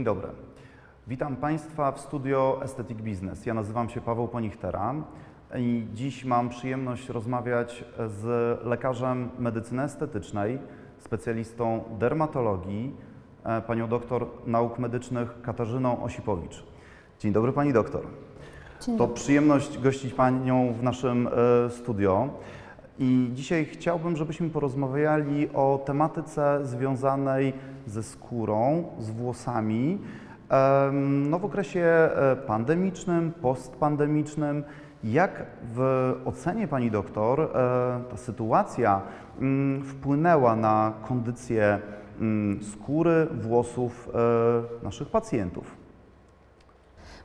Dzień dobry. Witam Państwa w studio Aesthetic Business. Ja nazywam się Paweł Ponichtera i dziś mam przyjemność rozmawiać z lekarzem medycyny estetycznej, specjalistą dermatologii, e, panią doktor nauk medycznych Katarzyną Osipowicz. Dzień dobry Pani doktor. Dzień To dobry. przyjemność gościć Panią w naszym e, studio. I dzisiaj chciałbym, żebyśmy porozmawiali o tematyce związanej ze skórą, z włosami. No w okresie e, pandemicznym, postpandemicznym, jak w ocenie Pani doktor e, ta sytuacja mm, wpłynęła na kondycję mm, skóry, włosów e, naszych pacjentów?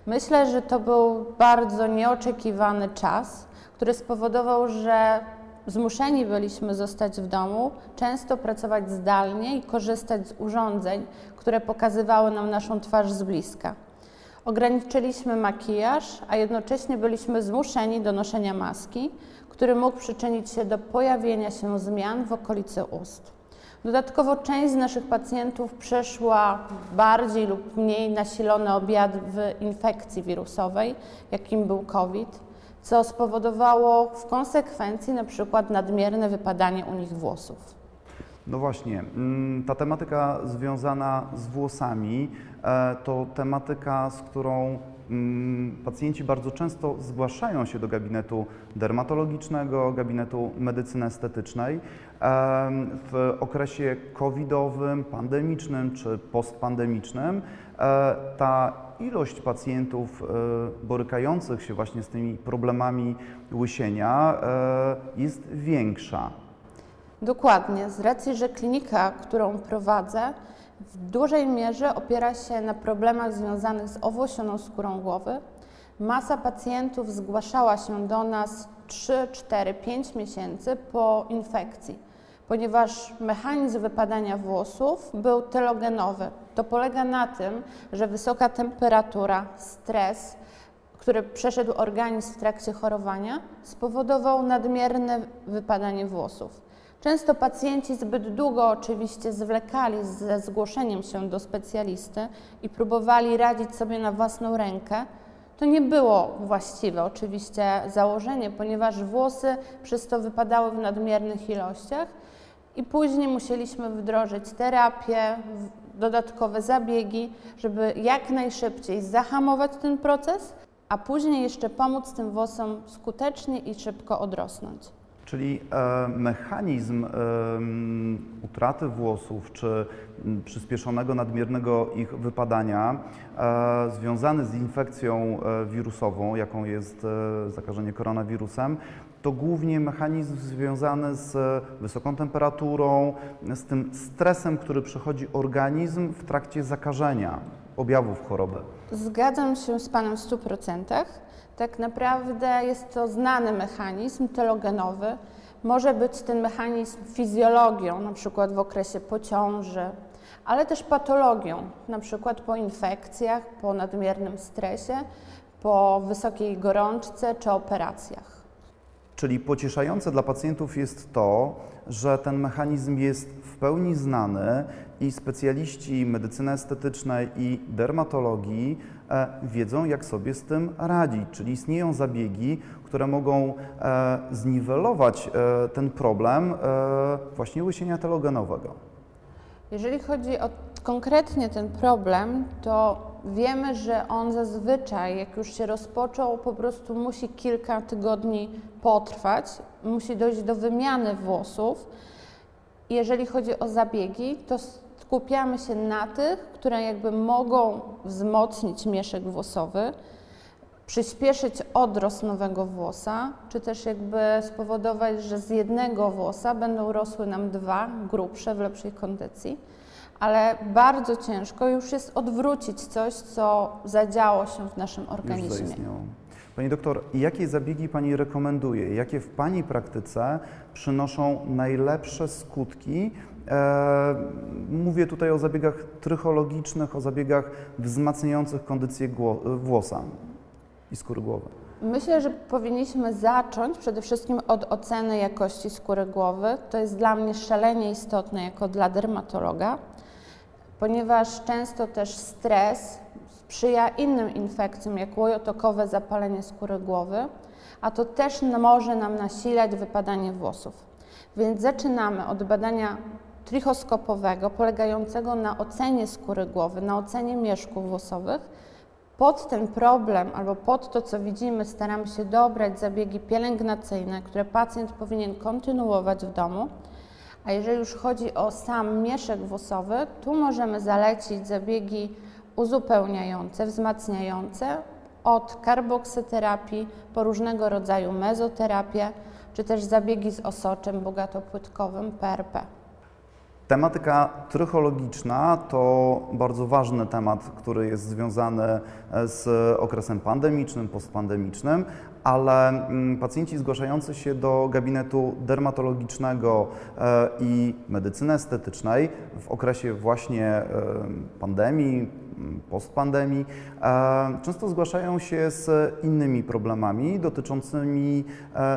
Myślę, że to był bardzo nieoczekiwany czas, który spowodował, że zmuszeni byliśmy zostać w domu, często pracować zdalnie i korzystać z urządzeń, które pokazywały nam naszą twarz z bliska. Ograniczyliśmy makijaż, a jednocześnie byliśmy zmuszeni do noszenia maski, który mógł przyczynić się do pojawienia się zmian w okolicy ust. Dodatkowo część z naszych pacjentów przeszła bardziej lub mniej nasilony objaw w infekcji wirusowej, jakim był COVID, co spowodowało w konsekwencji na przykład nadmierne wypadanie u nich włosów. No właśnie, mm, ta tematyka związana z włosami e, to tematyka, z którą mm, pacjenci bardzo często zgłaszają się do gabinetu dermatologicznego, gabinetu medycyny estetycznej. Em, W okresie covidowym, pandemicznym czy postpandemicznym e, ta ilość pacjentów e, borykających się właśnie z tymi problemami łysienia e, jest większa. Dokładnie, z racji, że klinika, którą prowadzę, w dużej mierze opiera się na problemach związanych z owłosioną skórą głowy. Masa pacjentów zgłaszała się do nas 3, 4, 5 miesięcy po infekcji, ponieważ mechanizm wypadania włosów był telogenowy. To polega na tym, że wysoka temperatura, stres, który przeszedł organizm w trakcie chorowania, spowodował nadmierne wypadanie włosów. Często pacjenci zbyt długo oczywiście zwlekali ze zgłoszeniem się do specjalisty i próbowali radzić sobie na własną rękę. To nie było właściwe oczywiście założenie, ponieważ włosy przez to wypadały w nadmiernych ilościach i później musieliśmy wdrożyć terapię, dodatkowe zabiegi, żeby jak najszybciej zahamować ten proces, a później jeszcze pomóc tym włosom skutecznie i szybko odrosnąć. Czyli e, mechanizm em, utraty włosów czy przyspieszonego nadmiernego ich wypadania e, związany z infekcją e, wirusową, jaką jest e, zakażenie koronawirusem, to głównie mechanizm związany z wysoką temperaturą, z tym stresem, który przechodzi organizm w trakcie zakażenia objawów choroby. Zgadzam się z Panem w 100%. Tak naprawdę jest to znany mechanizm telogenowy. Może być ten mechanizm fizjologią, na przykład w okresie pociąży, ale też patologią, na przykład po infekcjach, po nadmiernym stresie, po wysokiej gorączce czy operacjach. Czyli pocieszające dla pacjentów jest to, że ten mechanizm jest w pełni znany i specjaliści medycyny estetycznej i dermatologii e, wiedzą, jak sobie z tym radzić. Czyli istnieją zabiegi, które mogą e, zniwelować e, ten problem właśnie łysienia telogenowego. Jeżeli chodzi o konkretnie ten problem, to wiemy, że on zazwyczaj, jak już się rozpoczął, po prostu musi kilka tygodni potrwać, musi dojść do wymiany włosów. Jeżeli chodzi o zabiegi, to skupiamy się na tych, które jakby mogą wzmocnić mieszek włosowy, przyspieszyć odrost nowego włosa, czy też jakby spowodować, że z jednego włosa będą rosły nam dwa grubsze w lepszej kondycji. Ale bardzo ciężko już jest odwrócić coś, co zadziało się w naszym organizmie. Pani doktor, jakie zabiegi Pani rekomenduje? Jakie w Pani praktyce przynoszą najlepsze skutki? E, mówię tutaj o zabiegach trychologicznych, o zabiegach wzmacniających kondycję włosa i skóry głowy. Myślę, że powinniśmy zacząć przede wszystkim od oceny jakości skóry głowy. To jest dla mnie szalenie istotne jako dla dermatologa. Ponieważ często też stres sprzyja innym infekcjom, jak łojotokowe zapalenie skóry głowy, a to też może nam nasilać wypadanie włosów. Więc zaczynamy od badania trichoskopowego, polegającego na ocenie skóry głowy, na ocenie mieszków włosowych. Pod ten problem albo pod to, co widzimy, staramy się dobrać zabiegi pielęgnacyjne, które pacjent powinien kontynuować w domu. A jeżeli już chodzi o sam mieszek włosowy, tu możemy zalecić zabiegi uzupełniające, wzmacniające od karboksyterapii po różnego rodzaju mezoterapię, czy też zabiegi z osoczem bogatopłytkowym PRP. Tematyka trychologiczna to bardzo ważny temat, który jest związany z okresem pandemicznym, postpandemicznym, ale mm, pacjenci zgłaszający się do gabinetu dermatologicznego e, i medycyny estetycznej w okresie właśnie e, pandemii, postpandemii, e, często zgłaszają się z innymi problemami dotyczącymi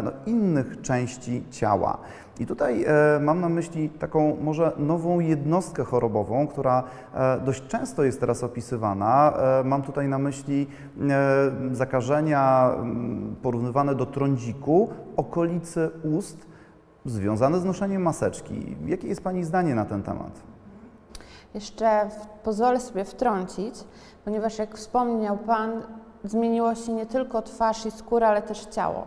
no, innych części ciała. I tutaj e, mam na myśli taką może nową jednostkę chorobową, która e, dość często jest teraz opisywana. E, mam tutaj na myśli zakażenia porównywane do trądziku, okolicy ust, związane z noszeniem maseczki. Jakie jest Pani zdanie na ten temat? Jeszcze pozwolę sobie wtrącić, ponieważ jak wspomniał Pan, zmieniło się nie tylko twarz i skóra, ale też ciało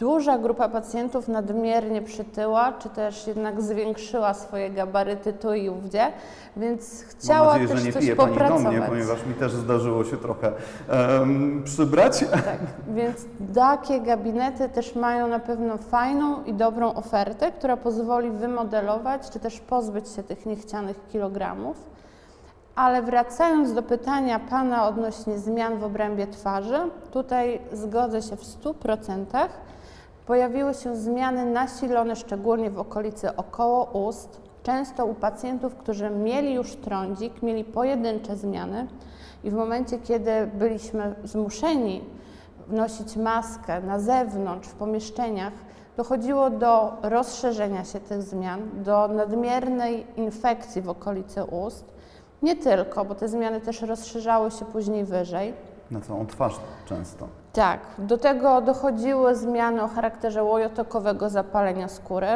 duża grupa pacjentów nadmiernie przytyła, czy też jednak zwiększyła swoje gabaryty tu i ówdzie, więc chciała Mam nadzieję, też że nie coś pije. Pani do mnie, ponieważ mi też zdarzyło się trochę um, przybrać. Tak, więc takie gabinety też mają na pewno fajną i dobrą ofertę, która pozwoli wymodelować, czy też pozbyć się tych niechcianych kilogramów. Ale wracając do pytania Pana odnośnie zmian w obrębie twarzy, tutaj zgodzę się w 100%. Pojawiły się zmiany nasilone szczególnie w okolicy około ust, często u pacjentów, którzy mieli już trądzik, mieli pojedyncze zmiany i w momencie, kiedy byliśmy zmuszeni nosić maskę na zewnątrz, w pomieszczeniach, dochodziło do rozszerzenia się tych zmian, do nadmiernej infekcji w okolicy ust. Nie tylko, bo te zmiany też rozszerzały się później wyżej. Na całą twarz często. Tak, do tego dochodziły zmiany o charakterze łojotokowego zapalenia skóry,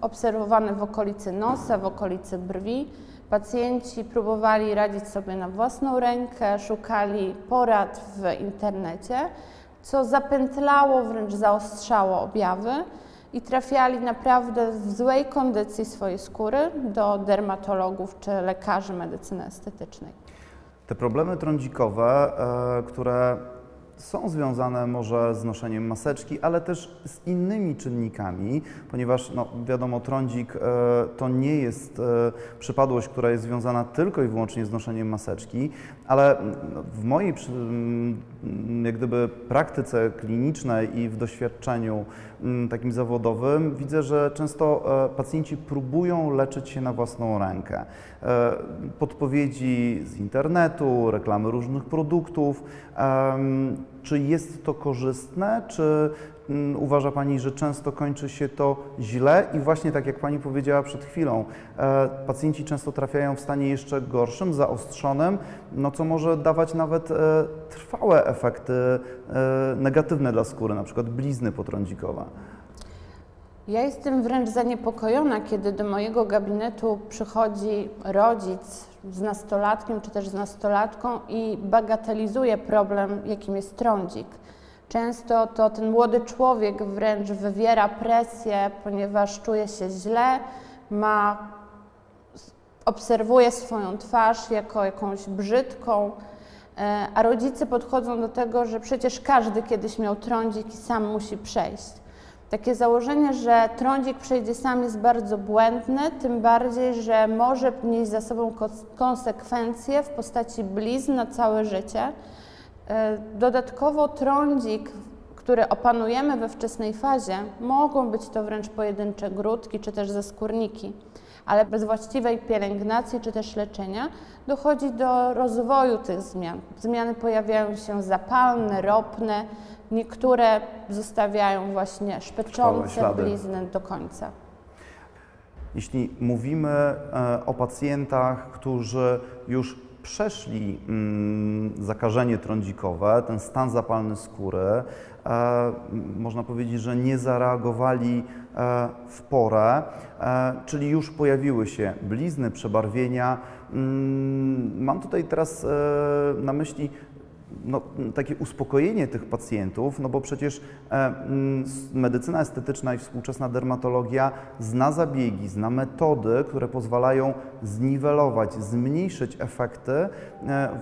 obserwowane w okolicy nosa, w okolicy brwi. Pacjenci próbowali radzić sobie na własną rękę, szukali porad w internecie, co zapętlało, wręcz zaostrzało objawy i trafiali naprawdę w złej kondycji swojej skóry do dermatologów czy lekarzy medycyny estetycznej. Te problemy trądzikowe, e, które są związane może z noszeniem maseczki, ale też z innymi czynnikami, ponieważ no, wiadomo, trądzik e, to nie jest e, przypadłość, która jest związana tylko i wyłącznie z noszeniem maseczki, ale no, w mojej jak gdyby praktyce klinicznej i w doświadczeniu takim zawodowym widzę, że często e, pacjenci próbują leczyć się na własną rękę. E, podpowiedzi z internetu, reklamy różnych produktów. Czy jest to korzystne, czy mm, uważa Pani, że często kończy się to źle i właśnie tak jak Pani powiedziała przed chwilą, e, pacjenci często trafiają w stanie jeszcze gorszym, zaostrzonym, no co może dawać nawet e, trwałe efekty negatywne dla skóry, na przykład blizny potrądzikowe. Ja jestem wręcz zaniepokojona, kiedy do mojego gabinetu przychodzi rodzic z nastolatkiem czy też z nastolatką i bagatelizuje problem, jakim jest trądzik. Często to ten młody człowiek wręcz wywiera presję, ponieważ czuje się źle, ma, obserwuje swoją twarz jako jakąś brzydką, e, a rodzice podchodzą do tego, że przecież każdy kiedyś miał trądzik i sam musi przejść. Takie założenie, że trądzik przejdzie sam jest bardzo błędne, tym bardziej, że może nieść za sobą konsekwencje w postaci blizn na całe życie. E, dodatkowo trądzik, który opanujemy we wczesnej fazie, mogą być to wręcz pojedyncze grudki czy też zaskórniki, ale bez właściwej pielęgnacji czy też leczenia dochodzi do rozwoju tych zmian. Zmiany pojawiają się zapalne, ropne, Niektóre zostawiają właśnie szpeczące blizny do końca. Jeśli mówimy e, o pacjentach, którzy już przeszli mm, zakażenie trądzikowe, ten stan zapalny skóry, e, można powiedzieć, że nie zareagowali w porę, czyli już pojawiły się blizny, przebarwienia. Mm, mam tutaj teraz na myśli no, takie uspokojenie tych pacjentów, no bo przecież e, mm, medycyna estetyczna i współczesna dermatologia zna zabiegi, zna metody, które pozwalają zniwelować, zmniejszyć efekty e,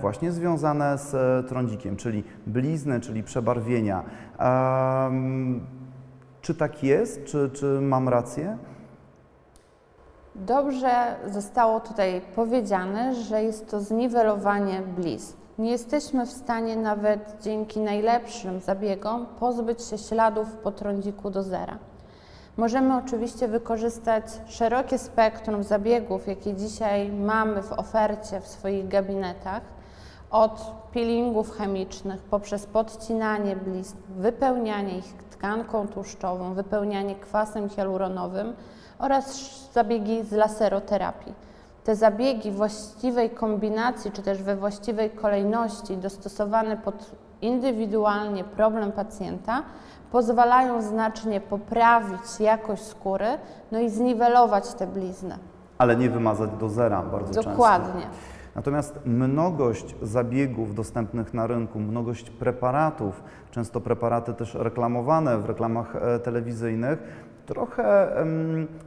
właśnie związane z e, trądzikiem, czyli blizny, czyli przebarwienia. Czy tak jest? Czy, czy mam rację? Dobrze zostało tutaj powiedziane, że jest to zniwelowanie blizn. Nie jesteśmy w stanie nawet dzięki najlepszym zabiegom pozbyć się śladów po trądziku do zera. Możemy oczywiście wykorzystać szerokie spektrum zabiegów, jakie dzisiaj mamy w ofercie w swoich gabinetach, od peelingów chemicznych poprzez podcinanie blizn, wypełnianie ich tkanką tłuszczową, wypełnianie kwasem hialuronowym oraz zabiegi z laseroterapii te zabiegi właściwej kombinacji, czy też we właściwej kolejności, dostosowane pod indywidualnie problem pacjenta, pozwalają znacznie poprawić jakość skóry, no i zniwelować te blizny. Ale nie wymazać do zera bardzo często. Dokładnie. Natomiast mnogość zabiegów dostępnych na rynku, mnogość preparatów, często preparaty też reklamowane w reklamach e, telewizyjnych, trochę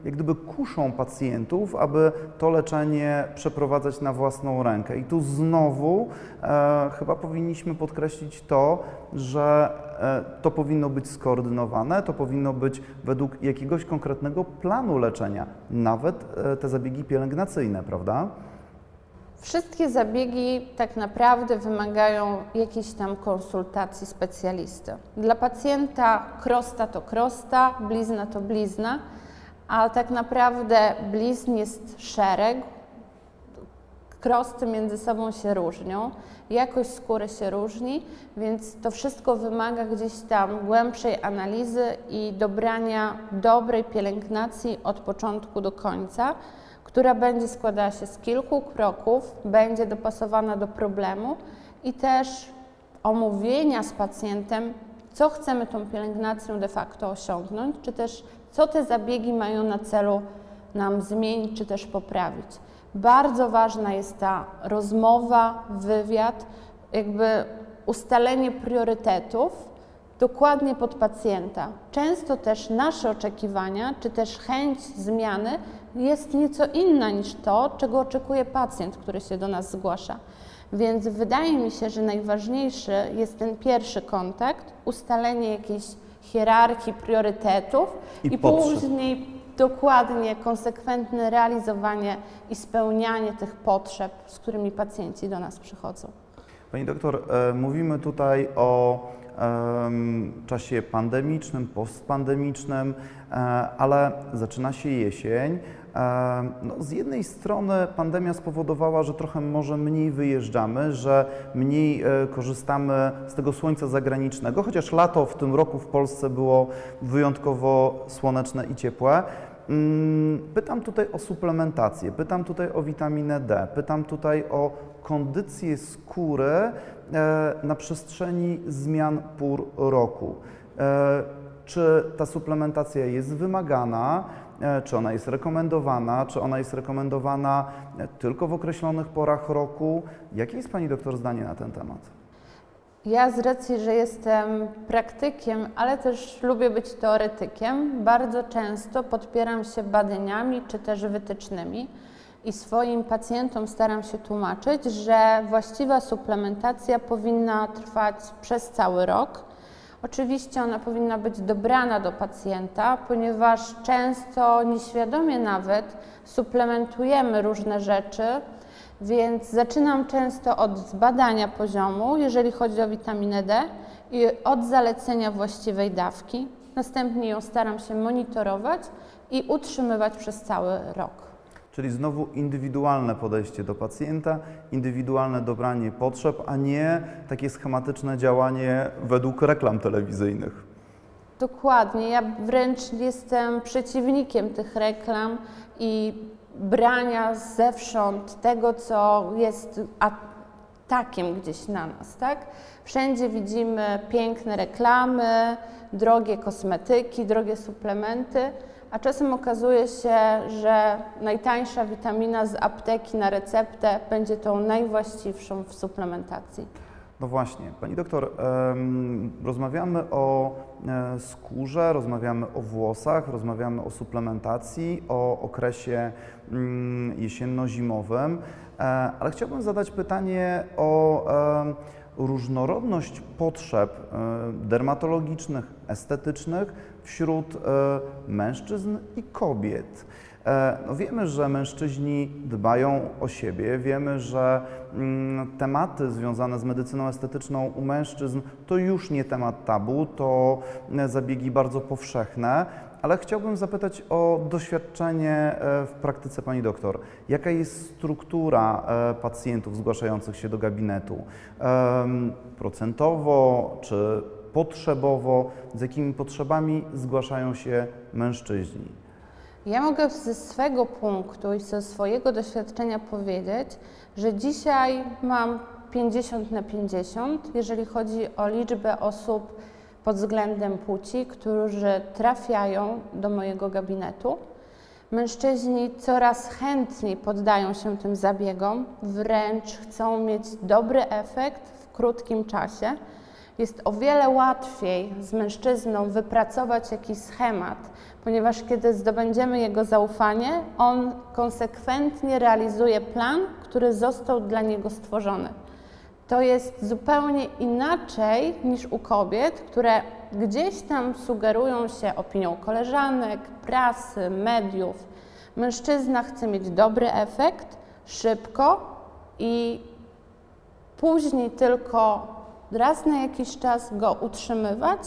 jak gdyby kuszą pacjentów, aby to leczenie przeprowadzać na własną rękę. I tu znowu e, chyba powinniśmy podkreślić to, że e, to powinno być skoordynowane, to powinno być według jakiegoś konkretnego planu leczenia, nawet e, te zabiegi pielęgnacyjne, prawda? Wszystkie zabiegi tak naprawdę wymagają jakiejś tam konsultacji specjalisty. Dla pacjenta krosta to krosta, blizna to blizna, a tak naprawdę blizn jest szereg, krosty między sobą się różnią, jakość skóry się różni, więc to wszystko wymaga gdzieś tam głębszej analizy i dobrania dobrej pielęgnacji od początku do końca która będzie składała się z kilku kroków, będzie dopasowana do problemu i też omówienia z pacjentem, co chcemy tą pielęgnacją de facto osiągnąć, czy też co te zabiegi mają na celu nam zmienić, czy też poprawić. Bardzo ważna jest ta rozmowa, wywiad, jakby ustalenie priorytetów dokładnie pod pacjenta. Często też nasze oczekiwania, czy też chęć zmiany jest nieco inna niż to, czego oczekuje pacjent, który się do nas zgłasza. Więc wydaje mi się, że najważniejszy jest ten pierwszy kontakt, ustalenie jakiejś hierarchii priorytetów i, i później dokładnie konsekwentne realizowanie i spełnianie tych potrzeb, z którymi pacjenci do nas przychodzą. Pani doktor, e, mówimy tutaj o czasie pandemicznym, postpandemicznym, e, ale zaczyna się jesień. No, z jednej strony pandemia spowodowała, że trochę może mniej wyjeżdżamy, że mniej e, korzystamy z tego słońca zagranicznego, chociaż lato w tym roku w Polsce było wyjątkowo słoneczne i ciepłe. Mm, pytam tutaj o suplementację, pytam tutaj o witaminę D, pytam tutaj o kondycję skóry e, na przestrzeni zmian pór roku. E, czy ta suplementacja jest wymagana? E, czy ona jest rekomendowana, czy ona jest rekomendowana tylko w określonych porach roku. Jakie jest Pani doktor zdanie na ten temat? Ja z racji, że jestem praktykiem, ale też lubię być teoretykiem, bardzo często podpieram się badaniami czy też wytycznymi i swoim pacjentom staram się tłumaczyć, że właściwa suplementacja powinna trwać przez cały rok Oczywiście ona powinna być dobrana do pacjenta, ponieważ często nieświadomie nawet suplementujemy różne rzeczy, więc zaczynam często od zbadania poziomu, jeżeli chodzi o witaminę D i od zalecenia właściwej dawki. Następnie ją staram się monitorować i utrzymywać przez cały rok. Czyli znowu indywidualne podejście do pacjenta, indywidualne dobranie potrzeb, a nie takie schematyczne działanie według reklam telewizyjnych. Dokładnie. Ja wręcz jestem przeciwnikiem tych reklam i brania zewsząd tego, co jest atakiem gdzieś na nas, tak? Wszędzie widzimy piękne reklamy, drogie kosmetyki, drogie suplementy, a czasem okazuje się, że najtańsza witamina z apteki na receptę będzie tą najwłaściwszą w suplementacji. No właśnie, pani doktor, rozmawiamy o e, skórze, rozmawiamy o włosach, rozmawiamy o suplementacji, o okresie mm, jesienno-zimowym, e, ale chciałbym zadać pytanie o różnorodność potrzeb e, dermatologicznych, estetycznych wśród mężczyzn i kobiet. E, no wiemy, że mężczyźni dbają o siebie, wiemy, że mm, tematy związane z medycyną estetyczną u mężczyzn to już nie temat tabu, to e, zabiegi bardzo powszechne, ale chciałbym zapytać o doświadczenie e, w praktyce pani doktor. Jaka jest struktura pacjentów zgłaszających się do gabinetu? Procentowo czy potrzebowo? Z jakimi potrzebami zgłaszają się mężczyźni? Ja mogę ze swego punktu i ze swojego doświadczenia powiedzieć, że dzisiaj mam 50 na 50, jeżeli chodzi o liczbę osób pod względem płci, którzy trafiają do mojego gabinetu. Mężczyźni coraz chętniej poddają się tym zabiegom, wręcz chcą mieć dobry efekt w krótkim czasie. Jest o wiele łatwiej z mężczyzną wypracować jakiś schemat, ponieważ kiedy zdobędziemy jego zaufanie, on konsekwentnie realizuje plan, który został dla niego stworzony. To jest zupełnie inaczej niż u kobiet, które gdzieś tam sugerują się opinią koleżanek, prasy, mediów. Mężczyzna chce mieć dobry efekt, szybko i później tylko raz na jakiś czas go utrzymywać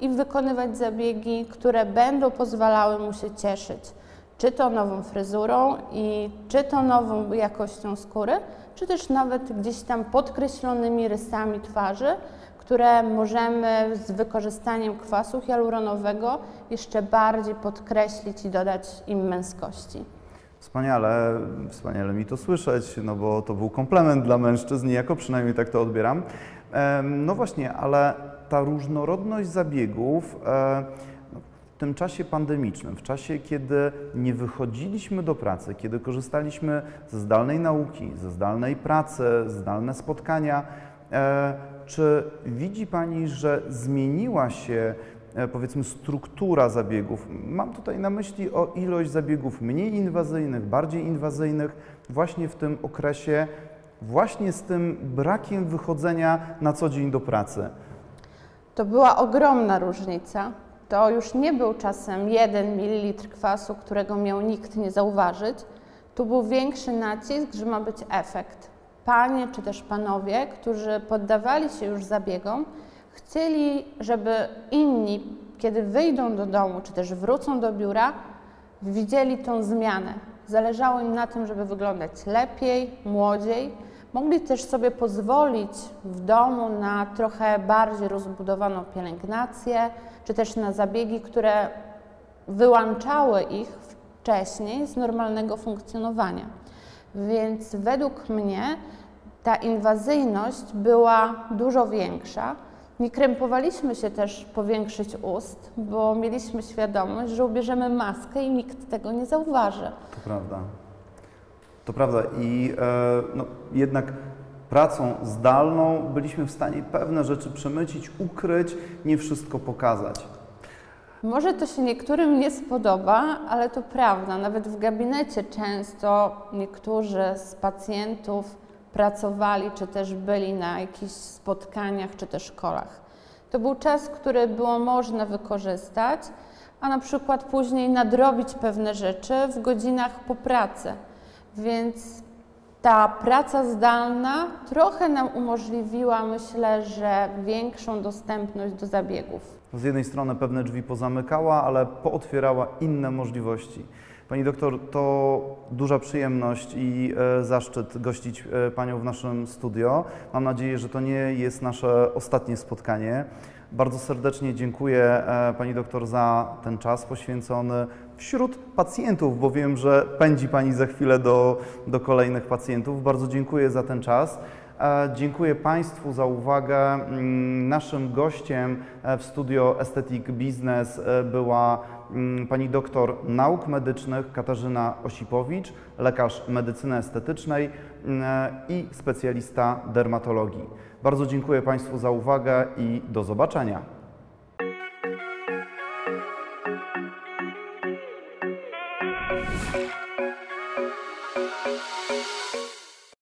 i wykonywać zabiegi, które będą pozwalały mu się cieszyć. Czy to nową fryzurą i czy to nową jakością skóry, czy też nawet gdzieś tam podkreślonymi rysami twarzy, które możemy z wykorzystaniem kwasu hialuronowego jeszcze bardziej podkreślić i dodać im męskości. Wspaniale, wspaniale mi to słyszeć, no bo to był komplement dla mężczyzn, jako przynajmniej tak to odbieram. No właśnie, ale ta różnorodność zabiegów e, no, w tym czasie pandemicznym, w czasie, kiedy nie wychodziliśmy do pracy, kiedy korzystaliśmy ze zdalnej nauki, ze zdalnej pracy, zdalne spotkania, e, czy widzi Pani, że zmieniła się e, powiedzmy struktura zabiegów? Mam tutaj na myśli o ilość zabiegów mniej inwazyjnych, bardziej inwazyjnych właśnie w tym okresie, właśnie z tym brakiem wychodzenia na co dzień do pracy. To była ogromna różnica. To już nie był czasem 1 ml kwasu, którego miał nikt nie zauważyć. Tu był większy nacisk, że ma być efekt. Panie czy też panowie, którzy poddawali się już zabiegom, chcieli, żeby inni, kiedy wyjdą do domu czy też wrócą do biura, widzieli tą zmianę. Zależało im na tym, żeby wyglądać lepiej, młodziej Mogli też sobie pozwolić w domu na trochę bardziej rozbudowaną pielęgnację, czy też na zabiegi, które wyłączały ich wcześniej z normalnego funkcjonowania. Więc według mnie ta inwazyjność była dużo większa. Nie krępowaliśmy się też powiększyć ust, bo mieliśmy świadomość, że ubierzemy maskę i nikt tego nie zauważy. To prawda. To prawda i e, no, jednak pracą zdalną byliśmy w stanie pewne rzeczy przemycić, ukryć, nie wszystko pokazać. Może to się niektórym nie spodoba, ale to prawda. Nawet w gabinecie często niektórzy z pacjentów pracowali, czy też byli na jakichś spotkaniach, czy też szkolach. To był czas, który było można wykorzystać, a na przykład później nadrobić pewne rzeczy w godzinach po pracy. Więc ta praca zdalna trochę nam umożliwiła, myślę, że większą dostępność do zabiegów. Z jednej strony pewne drzwi pozamykała, ale pootwierała inne możliwości. Pani doktor, to duża przyjemność i e, zaszczyt gościć e, Panią w naszym studio. Mam nadzieję, że to nie jest nasze ostatnie spotkanie. Bardzo serdecznie dziękuję e, Pani doktor za ten czas poświęcony wśród pacjentów, bo wiem, że pędzi Pani za chwilę do, do kolejnych pacjentów. Bardzo dziękuję za ten czas. E, Dziękuję Państwu za uwagę. Mm, Naszym gościem e, w studio Aesthetic Business była mm, pani doktor nauk medycznych Katarzyna Osipowicz, lekarz medycyny estetycznej mm, i specjalista dermatologii. Bardzo dziękuję Państwu za uwagę i do zobaczenia.